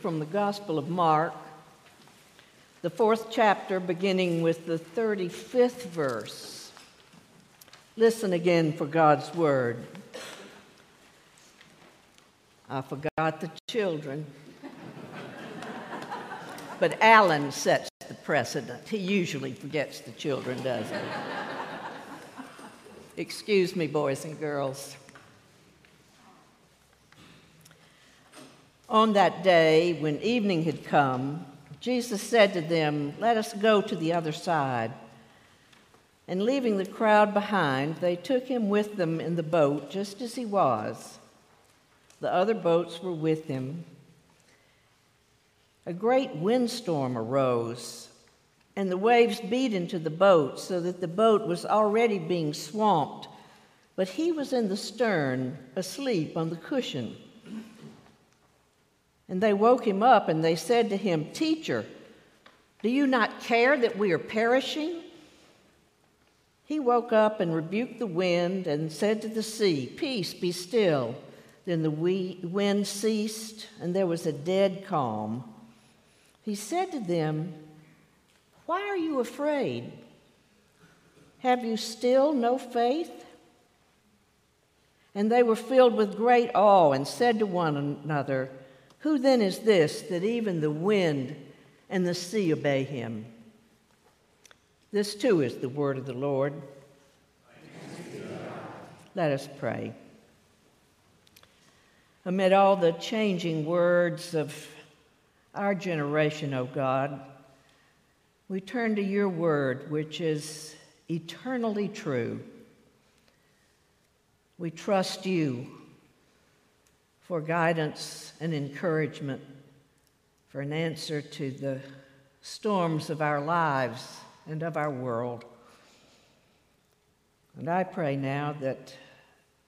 from the Gospel of Mark, the fourth chapter, beginning with the 35th verse. Listen again for God's word. I forgot the children. but Alan sets the precedent. He usually forgets the children, doesn't he? Excuse me, boys and girls. On that day, when evening had come, Jesus said to them, Let us go to the other side. And leaving the crowd behind, they took him with them in the boat, just as he was. The other boats were with him. A great windstorm arose, and the waves beat into the boat, so that the boat was already being swamped. But he was in the stern, asleep on the cushion. And they woke him up and they said to him, Teacher, do you not care that we are perishing? He woke up and rebuked the wind and said to the sea, Peace, be still. Then the wind ceased and there was a dead calm. He said to them, Why are you afraid? Have you still no faith? And they were filled with great awe and said to one another, who then is this that even the wind and the sea obey him? This too is the word of the Lord. Let us pray. Amid all the changing words of our generation, O oh God, we turn to your word, which is eternally true. We trust you for guidance and encouragement, for an answer to the storms of our lives and of our world. And I pray now that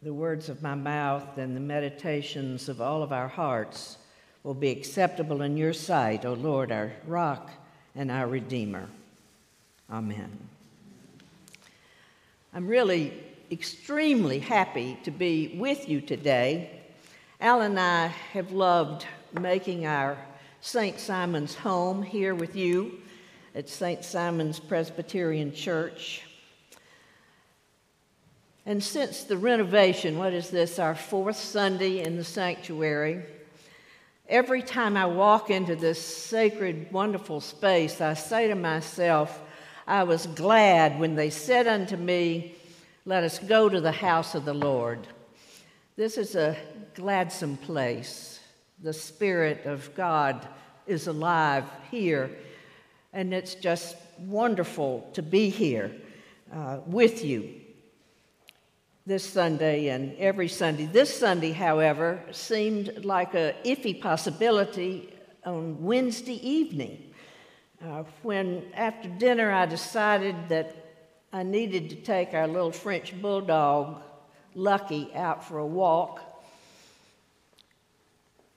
the words of my mouth and the meditations of all of our hearts will be acceptable in your sight, O Lord, our rock and our Redeemer. Amen. I'm really extremely happy to be with you today Al and I have loved making our St. Simon's home here with you at St. Simon's Presbyterian Church. And since the renovation, what is this, our fourth Sunday in the sanctuary, every time I walk into this sacred, wonderful space, I say to myself, I was glad when they said unto me, Let us go to the house of the Lord. This is a gladsome place. The Spirit of God is alive here, and it's just wonderful to be here uh, with you this Sunday and every Sunday. This Sunday, however, seemed like a iffy possibility on Wednesday evening uh, when, after dinner, I decided that I needed to take our little French bulldog Lucky out for a walk.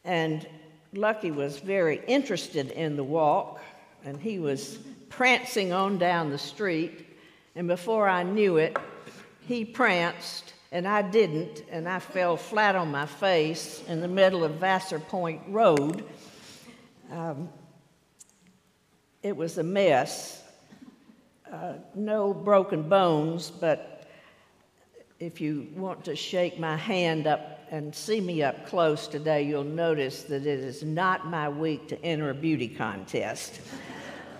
And Lucky was very interested in the walk, and he was prancing on down the street. And before I knew it, he pranced, and I didn't, and I fell flat on my face in the middle of Vassar Point Road. Um, it was a mess. Uh, no broken bones, but if you want to shake my hand up and see me up close today, you'll notice that it is not my week to enter a beauty contest.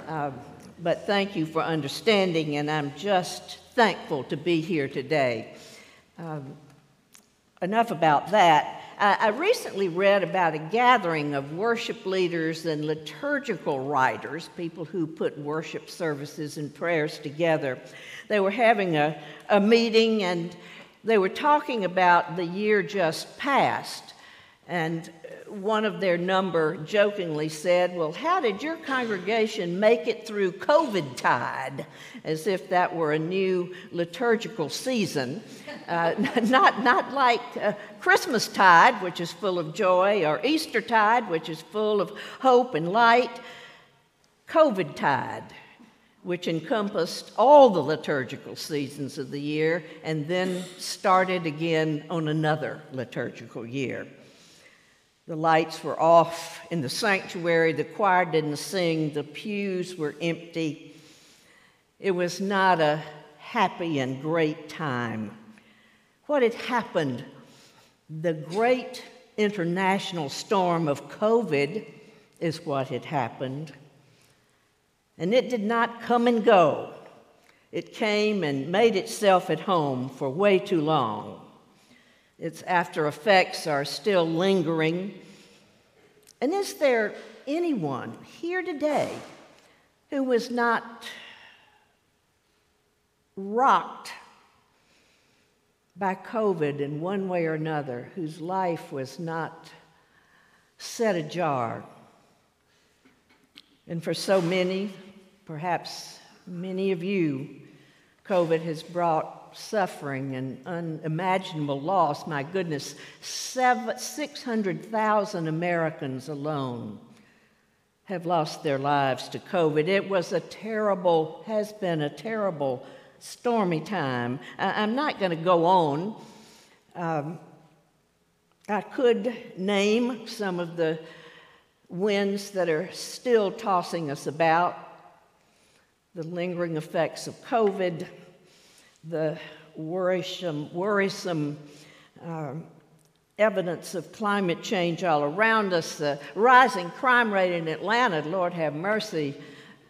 uh, but thank you for understanding, and I'm just thankful to be here today. Um, enough about that. I, I recently read about a gathering of worship leaders and liturgical writers, people who put worship services and prayers together. They were having a, a meeting and they were talking about the year just past, and one of their number jokingly said, Well, how did your congregation make it through COVID tide? As if that were a new liturgical season. Uh, not, not like uh, Christmas tide, which is full of joy, or Easter tide, which is full of hope and light. COVID tide which encompassed all the liturgical seasons of the year and then started again on another liturgical year. The lights were off in the sanctuary, the choir didn't sing, the pews were empty. It was not a happy and great time. What had happened? The great international storm of COVID is what had happened. And it did not come and go. It came and made itself at home for way too long. Its after effects are still lingering. And is there anyone here today who was not rocked by COVID in one way or another, whose life was not set ajar? And for so many, perhaps many of you, COVID has brought suffering and unimaginable loss. My goodness, 600,000 Americans alone have lost their lives to COVID. It was a terrible, has been a terrible, stormy time. I'm not going to go on. Um, I could name some of the winds that are still tossing us about, the lingering effects of COVID, the worrisome, worrisome uh, evidence of climate change all around us, the rising crime rate in Atlanta, Lord have mercy.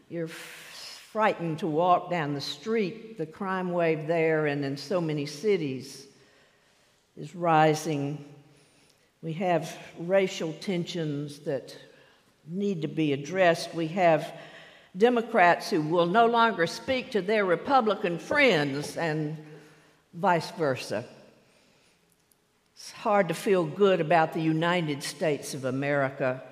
You're frightened to walk down the street. The crime wave there and in so many cities is rising. We have racial tensions that need to be addressed. We have Democrats who will no longer speak to their Republican friends and vice versa. It's hard to feel good about the United States of America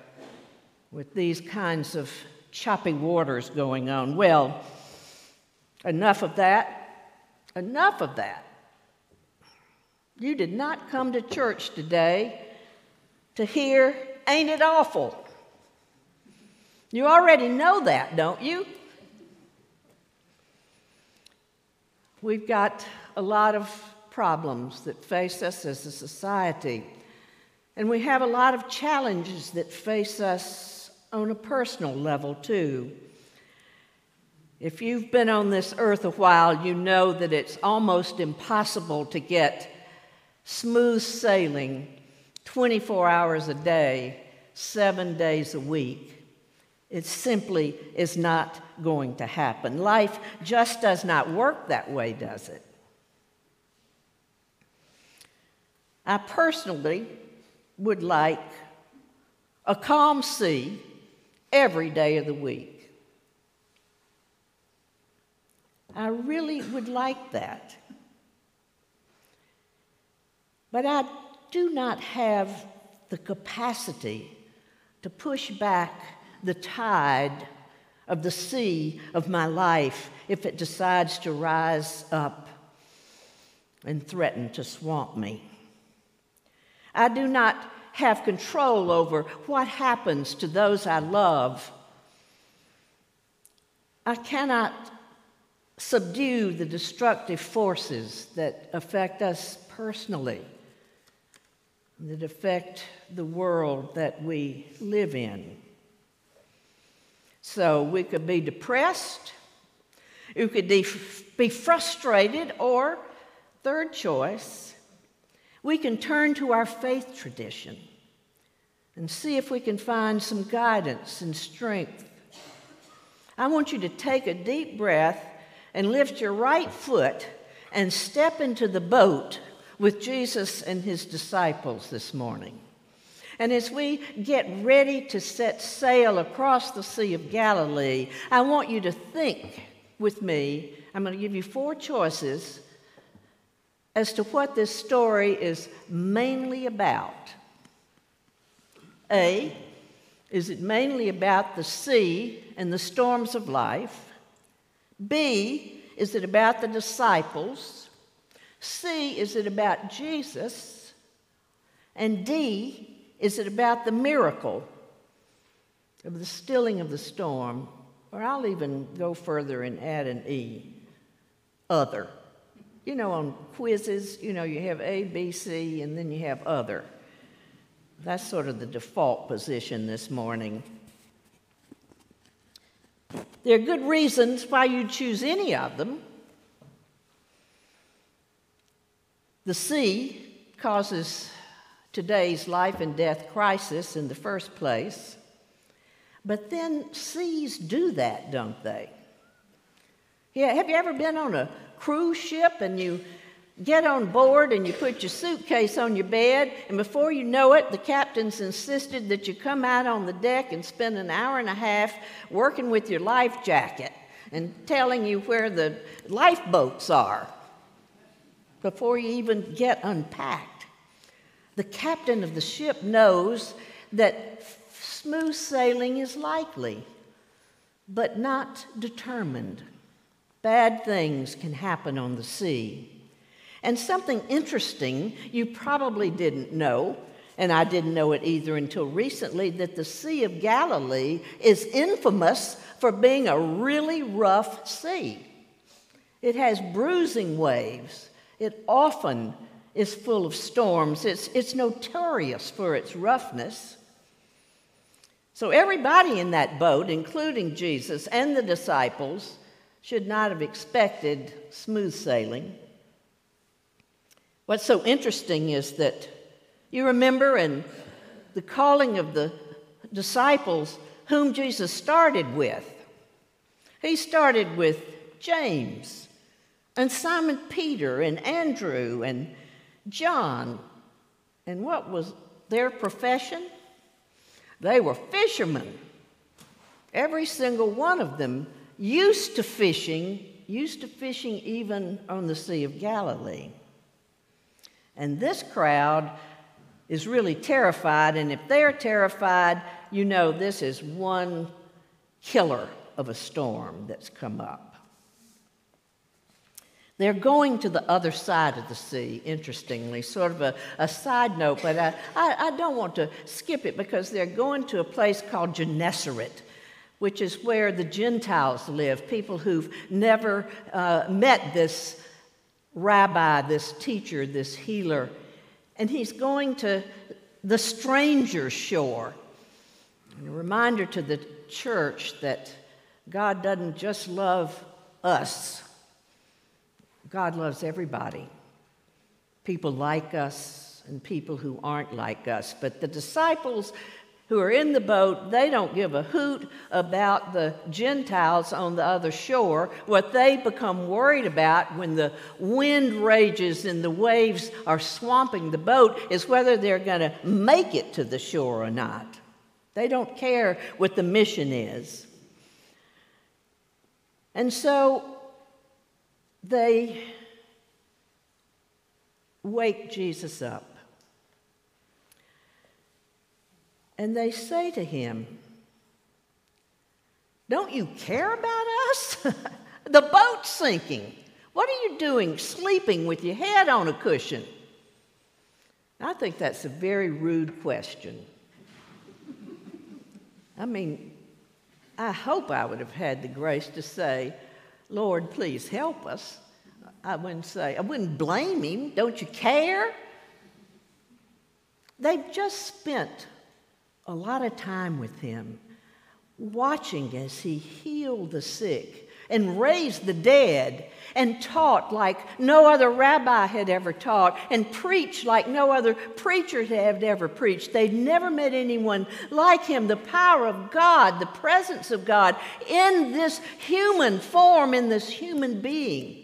with these kinds of choppy waters going on. Well, enough of that. Enough of that. You did not come to church today to hear, Ain't it awful? You already know that, don't you? We've got a lot of problems that face us as a society, and we have a lot of challenges that face us on a personal level, too. If you've been on this earth a while, you know that it's almost impossible to get smooth sailing 24 hours a day, seven days a week. It simply is not going to happen. Life just does not work that way, does it? I personally would like a calm sea every day of the week. I really would like that. But I do not have the capacity to push back the tide of the sea of my life if it decides to rise up and threaten to swamp me. I do not have control over what happens to those I love. I cannot subdue the destructive forces that affect us personally, that affect the world that we live in. So we could be depressed, we could be, frustrated, or third choice, we can turn to our faith tradition and see if we can find some guidance and strength. I want you to take a deep breath and lift your right foot and step into the boat with Jesus and his disciples this morning. And as we get ready to set sail across the Sea of Galilee, I want you to think with me. I'm going to give you four choices as to what this story is mainly about. A, is it mainly about the sea and the storms of life? B, is it about the disciples? C, is it about Jesus? And D, is it about the miracle of the stilling of the storm? Or I'll even go further and add an E, other. You know, on quizzes, you know, you have A, B, C, and then you have other. That's sort of the default position this morning. There are good reasons why you choose any of them. The sea causes today's life and death crisis in the first place. But then seas do that, don't they? Yeah, have you ever been on a cruise ship and you get on board and you put your suitcase on your bed, and before you know it, the captain's insisted that you come out on the deck and spend an hour and a half working with your life jacket and telling you where the lifeboats are before you even get unpacked. The captain of the ship knows that smooth sailing is likely, but not determined. Bad things can happen on the sea. And something interesting you probably didn't know, and I didn't know it either until recently, that the Sea of Galilee is infamous for being a really rough sea. It has bruising waves. It often is full of storms. It's, it's notorious for its roughness. So, everybody in that boat, including Jesus and the disciples, should not have expected smooth sailing. What's so interesting is that you remember in the calling of the disciples whom Jesus started with. He started with James and Simon Peter and Andrew and John. And what was their profession? They were fishermen. Every single one of them used to fishing, used to fishing even on the Sea of Galilee. And this crowd is really terrified, and if they're terrified, you know this is one killer of a storm that's come up. They're going to the other side of the sea, interestingly, sort of a, a side note, but I, I, I, don't want to skip it because they're going to a place called Gennesaret, which is where the Gentiles live, people who've never uh, met this rabbi, this teacher, this healer, and he's going to the stranger's shore. And a reminder to the church that God doesn't just love us, God loves everybody. People like us and people who aren't like us. But the disciples who are in the boat, they don't give a hoot about the Gentiles on the other shore. What they become worried about when the wind rages and the waves are swamping the boat is whether they're going to make it to the shore or not. They don't care what the mission is. And so they wake Jesus up. And they say to him, Don't you care about us? the boat's sinking. What are you doing sleeping with your head on a cushion? I think that's a very rude question. I mean, I hope I would have had the grace to say, Lord, please help us. I wouldn't say, I wouldn't blame him. Don't you care? They've just spent a lot of time with him, watching as he healed the sick and raised the dead and taught like no other rabbi had ever taught and preached like no other preacher had ever preached. They'd never met anyone like him. The power of God, the presence of God in this human form, in this human being.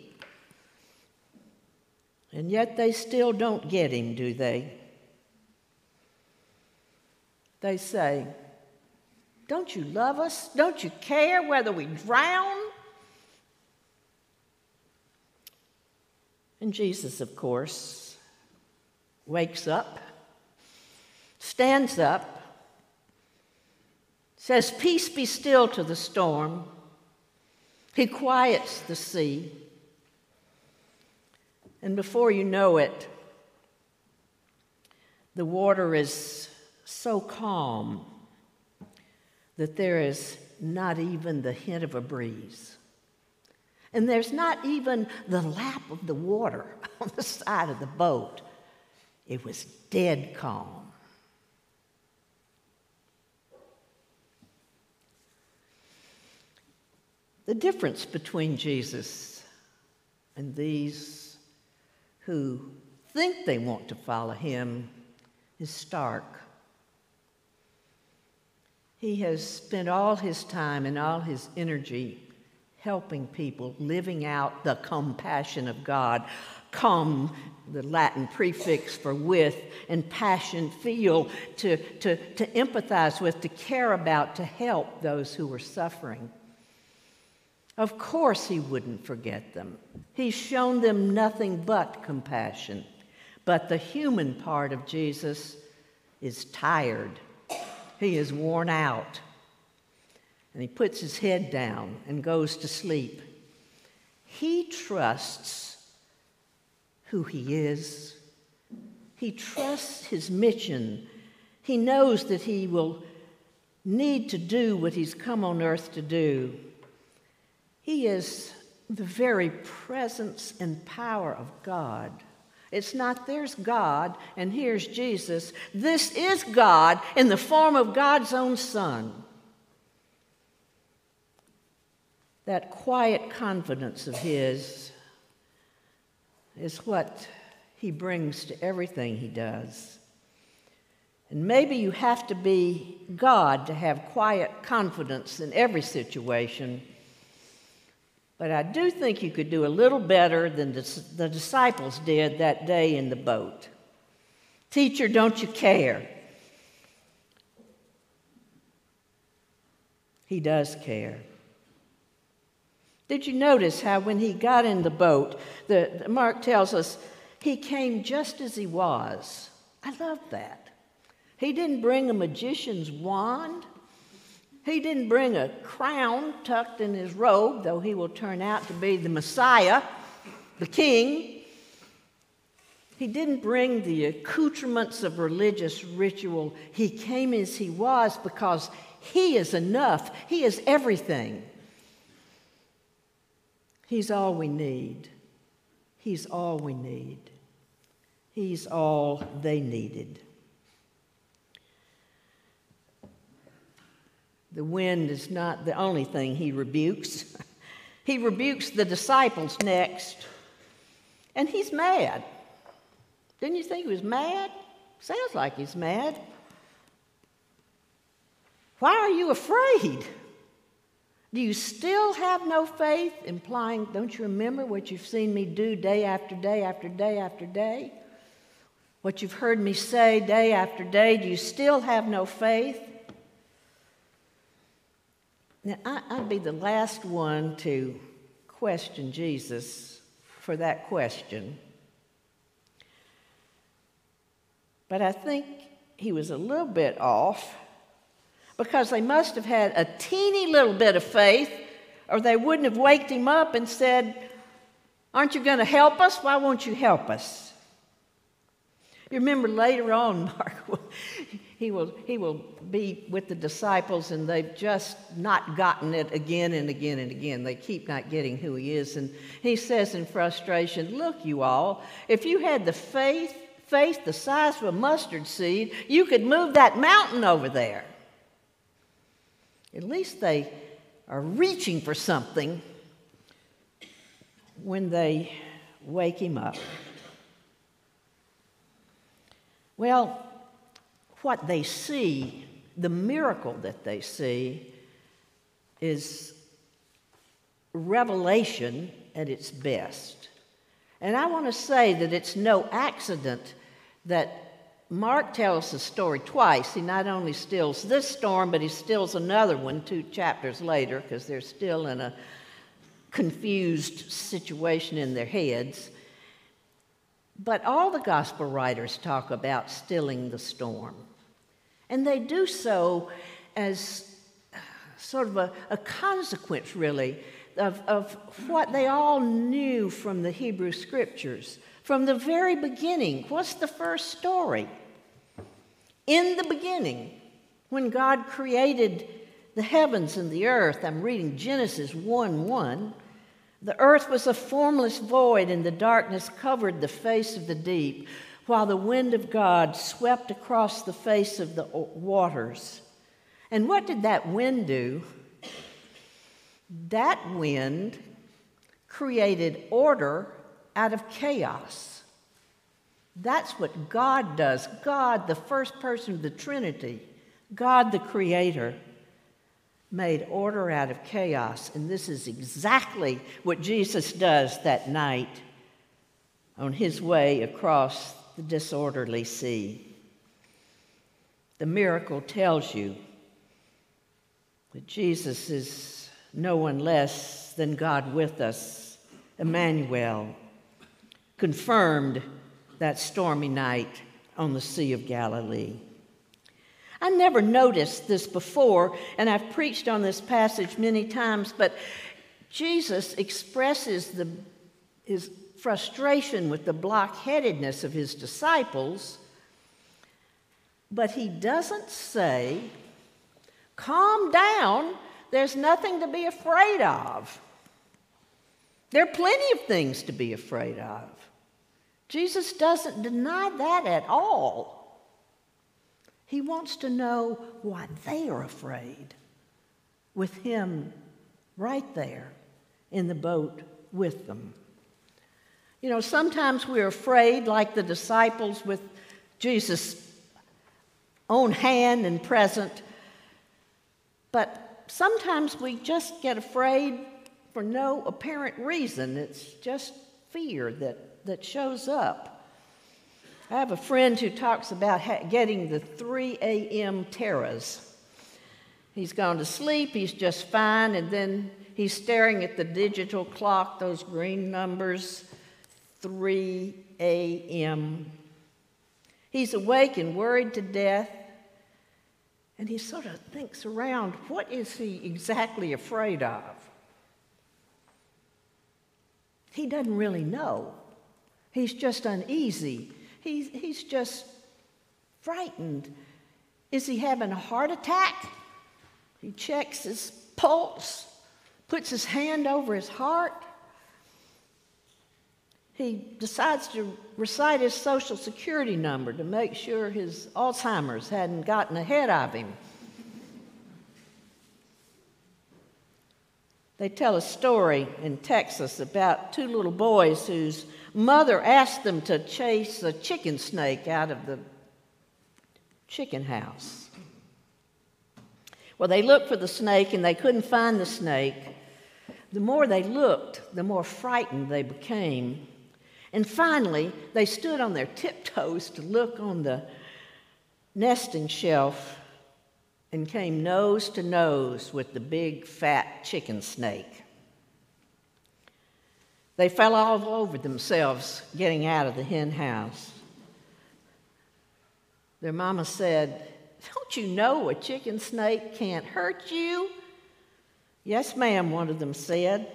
And yet they still don't get him, do they? They say, Don't you love us? Don't you care whether we drown? And Jesus, of course, wakes up, stands up, says, Peace be still to the storm. He quiets the sea. And before you know it, the water is so calm that there is not even the hint of a breeze. And there's not even the lap of the water on the side of the boat. It was dead calm. The difference between Jesus and these who think they want to follow him is stark. He has spent all his time and all his energy helping people, living out the compassion of God. Come, the Latin prefix for with, and passion, feel, to, to, to empathize with, to care about, to help those who were suffering. Of course, he wouldn't forget them. He's shown them nothing but compassion. But the human part of Jesus is tired he is worn out. And he puts his head down and goes to sleep. He trusts who he is, he trusts his mission. He knows that he will need to do what he's come on earth to do. He is the very presence and power of God. It's not there's God and here's Jesus. This is God in the form of God's own Son. That quiet confidence of His is what He brings to everything He does. And maybe you have to be God to have quiet confidence in every situation. But I do think you could do a little better than the disciples did that day in the boat. Teacher, don't you care? He does care. Did you notice how when he got in the boat, the, Mark tells us he came just as he was? I love that. He didn't bring a magician's wand. He didn't bring a crown tucked in his robe, though he will turn out to be the Messiah, the King. He didn't bring the accoutrements of religious ritual. He came as he was because he is enough, he is everything. He's all we need. He's all we need. He's all they needed. The wind is not the only thing he rebukes. he rebukes the disciples next, and he's mad. Didn't you think he was mad? Sounds like he's mad. Why are you afraid? Do you still have no faith? Implying, don't you remember what you've seen me do day after day after day after day? What you've heard me say day after day? Do you still have no faith? Now, I, would be the last one to question Jesus for that question. But I think he was a little bit off because they must have had a teeny little bit of faith, or they wouldn't have waked him up and said, Aren't you going to help us? Why won't you help us? You remember later on, Mark, he will, he will be with the disciples and they've just not gotten it again and again and again. They keep not getting who he is. And he says in frustration, Look, you all, if you had the faith, faith the size of a mustard seed, you could move that mountain over there. At least they are reaching for something when they wake him up. Well, what they see, the miracle that they see, is revelation at its best. And I want to say that it's no accident that Mark tells the story twice. He not only stills this storm, but he stills another one two chapters later because they're still in a confused situation in their heads. But all the gospel writers talk about stilling the storm. And they do so as uh, sort of a, a consequence, really, of, of what they all knew from the Hebrew scriptures. From the very beginning, what's the first story? In the beginning, when God created the heavens and the earth, I'm reading Genesis 1 1. The earth was a formless void, and the darkness covered the face of the deep while the wind of God swept across the face of the waters. And what did that wind do? that wind created order out of chaos. That's what God does. God, the first person of the Trinity, God the Creator, made order out of chaos. And this is exactly what Jesus does that night on his way across the disorderly sea. The miracle tells you that Jesus is no one less than God with us, Emmanuel, confirmed that stormy night on the Sea of Galilee. I never noticed this before, and I've preached on this passage many times, but Jesus expresses the, his frustration with the blockheadedness of his disciples, but he doesn't say, Calm down, there's nothing to be afraid of. There are plenty of things to be afraid of. Jesus doesn't deny that at all. He wants to know why they are afraid with him right there in the boat with them. You know, sometimes we're afraid, like the disciples with Jesus' own hand and present, but sometimes we just get afraid for no apparent reason. It's just fear that, that shows up. I have a friend who talks about ha- getting the 3 a.m. terrors. He's gone to sleep, he's just fine, and then he's staring at the digital clock, those green numbers, 3 a.m. He's awake and worried to death, and he sort of thinks around what is he exactly afraid of? He doesn't really know. He's just uneasy. He's, he's just frightened. Is he having a heart attack? He checks his pulse, puts his hand over his heart he decides to recite his social security number to make sure his Alzheimer's hadn't gotten ahead of him. They tell a story in Texas about two little boys whose mother asked them to chase a chicken snake out of the chicken house. Well, they looked for the snake and they couldn't find the snake. The more they looked, the more frightened they became. And finally, they stood on their tiptoes to look on the nesting shelf and came nose to nose with the big fat chicken snake. They fell all over themselves getting out of the hen house. Their mama said, Don't you know a chicken snake can't hurt you? Yes, ma'am, one of them said.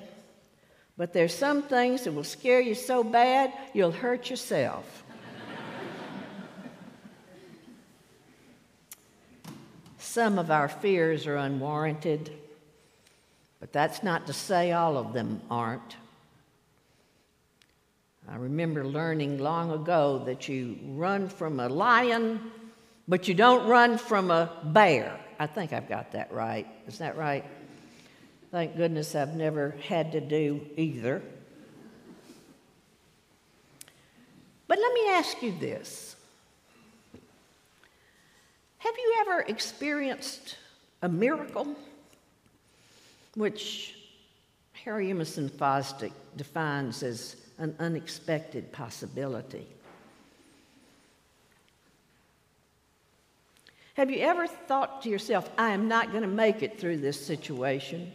But there's some things that will scare you so bad you'll hurt yourself. some of our fears are unwarranted, but that's not to say all of them aren't. I remember learning long ago that you run from a lion, but you don't run from a bear. I think I've got that right. Is that right? Thank goodness I've never had to do either. But let me ask you this Have you ever experienced a miracle, which Harry Emerson Fosdick defines as an unexpected possibility? Have you ever thought to yourself, I am not going to make it through this situation?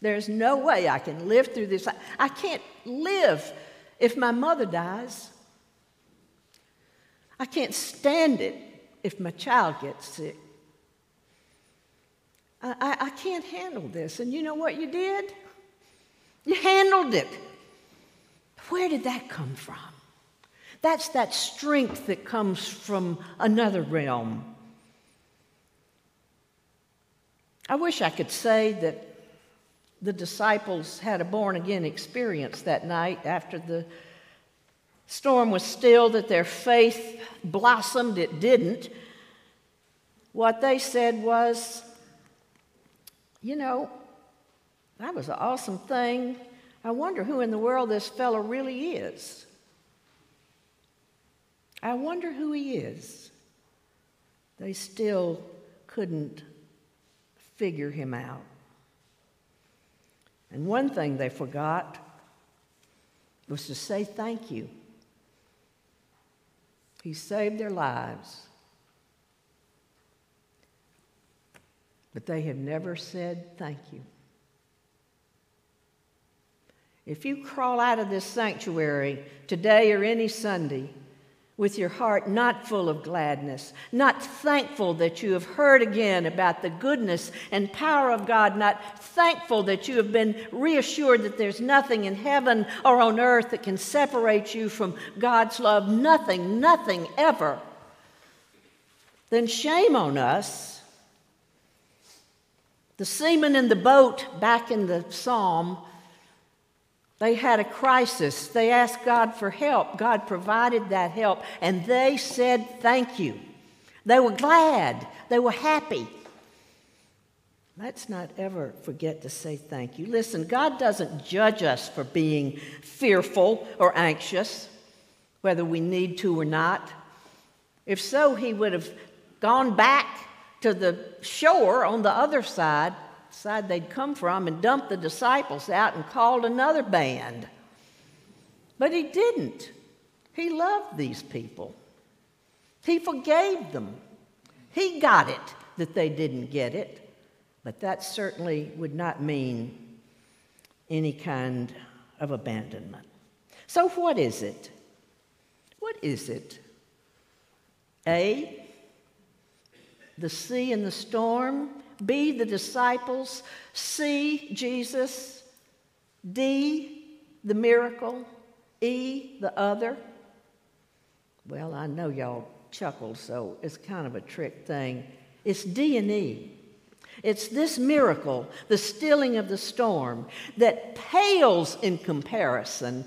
There's no way I can live through this. I, can't live if my mother dies. I can't stand it if my child gets sick. I, I, I, can't handle this. And you know what you did? You handled it. Where did that come from? That's that strength that comes from another realm. I wish I could say that the disciples had a born again experience that night after the storm was still, that their faith blossomed. It didn't. What they said was, you know, That was an awesome thing. I wonder who in the world this fellow really is. I wonder who he is. They still couldn't figure him out. And one thing they forgot was to say thank you. He saved their lives. But they have never said thank you. If you crawl out of this sanctuary today or any Sunday with your heart not full of gladness, not thankful that you have heard again about the goodness and power of God, not thankful that you have been reassured that there's nothing in heaven or on earth that can separate you from God's love, nothing, nothing ever, then shame on us. The seaman in the boat back in the psalm they had a crisis. They asked God for help. God provided that help, and they said thank you. They were glad, they were happy. Let's not ever forget to say thank you. Listen, God doesn't judge us for being fearful or anxious, whether we need to or not. If so, He would have gone back to the shore on the other side side they'd come from and dumped the disciples out and called another band. But he didn't. He loved these people. He forgave them. He got it that they didn't get it. But that certainly would not mean any kind of abandonment. So, what is it? What is it? A, the sea and the storm B, the disciples. C, Jesus. D, the miracle. E, the other. Well, I know y'all chuckle, so it's kind of a trick thing. It's D and E. It's this miracle, the stilling of the storm, that pales in comparison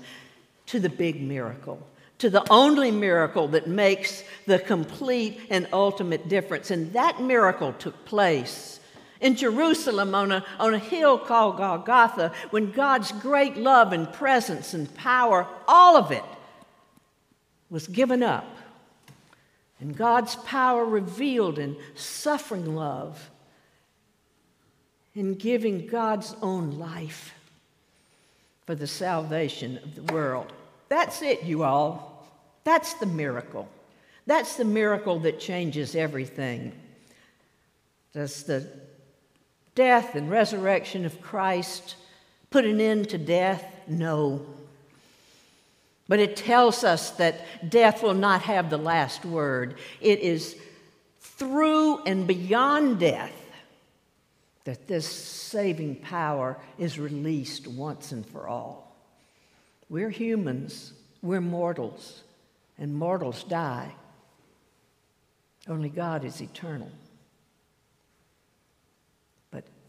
to the big miracle to the only miracle that makes the complete and ultimate difference. And that miracle took place in Jerusalem on a, on a hill called Golgotha when God's great love and presence and power, all of it, was given up. And God's power revealed in suffering love, in giving God's own life for the salvation of the world. That's it, you all. That's the miracle. That's the miracle that changes everything. Does the death and resurrection of Christ put an end to death? No. But it tells us that death will not have the last word. It is through and beyond death that this saving power is released once and for all. We're humans, we're mortals, and mortals die. Only God is eternal.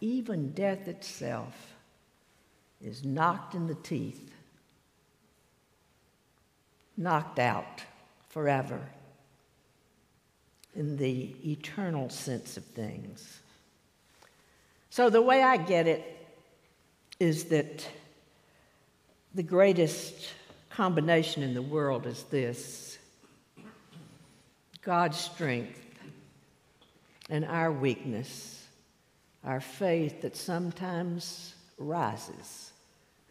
Even death itself is knocked in the teeth, knocked out forever in the eternal sense of things. So, the way I get it is that the greatest combination in the world is this God's strength and our weakness, our faith that sometimes rises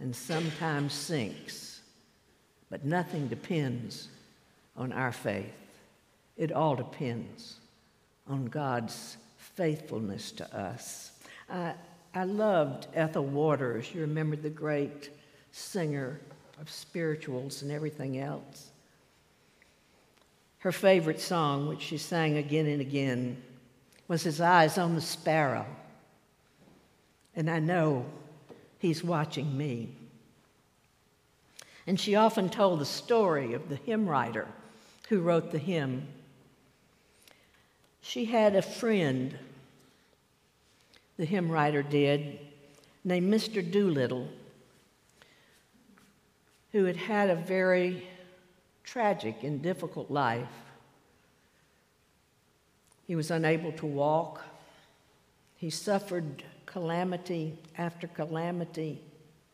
and sometimes sinks, but nothing depends on our faith. It all depends on God's faithfulness to us. I, I loved Ethel Waters. You remember the great singer of spirituals and everything else. Her favorite song, which she sang again and again, was His Eyes on the Sparrow. And I know He's watching me. And she often told the story of the hymn writer who wrote the hymn. She had a friend, the hymn writer did, named Mr. Doolittle who had had a very tragic and difficult life. He was unable to walk. He suffered calamity after calamity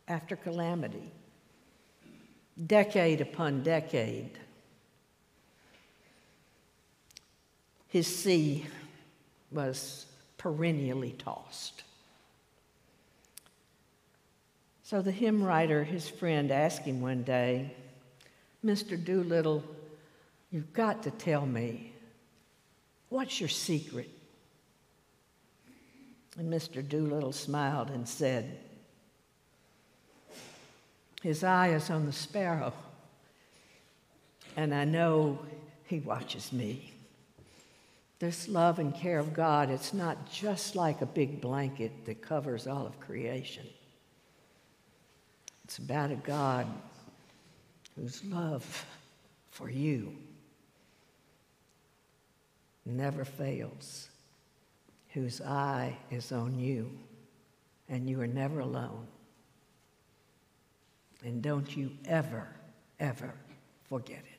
after calamity, decade upon decade. His sea was perennially tossed. So the hymn writer, his friend, asked him one day, Mr. Doolittle, you've got to tell me, what's your secret? And Mr. Doolittle smiled and said, His eye is on the sparrow, and I know he watches me. This love and care of God, it's not just like a big blanket that covers all of creation. It's about a God whose love for you never fails, whose eye is on you, and you are never alone. And don't you ever, ever forget it.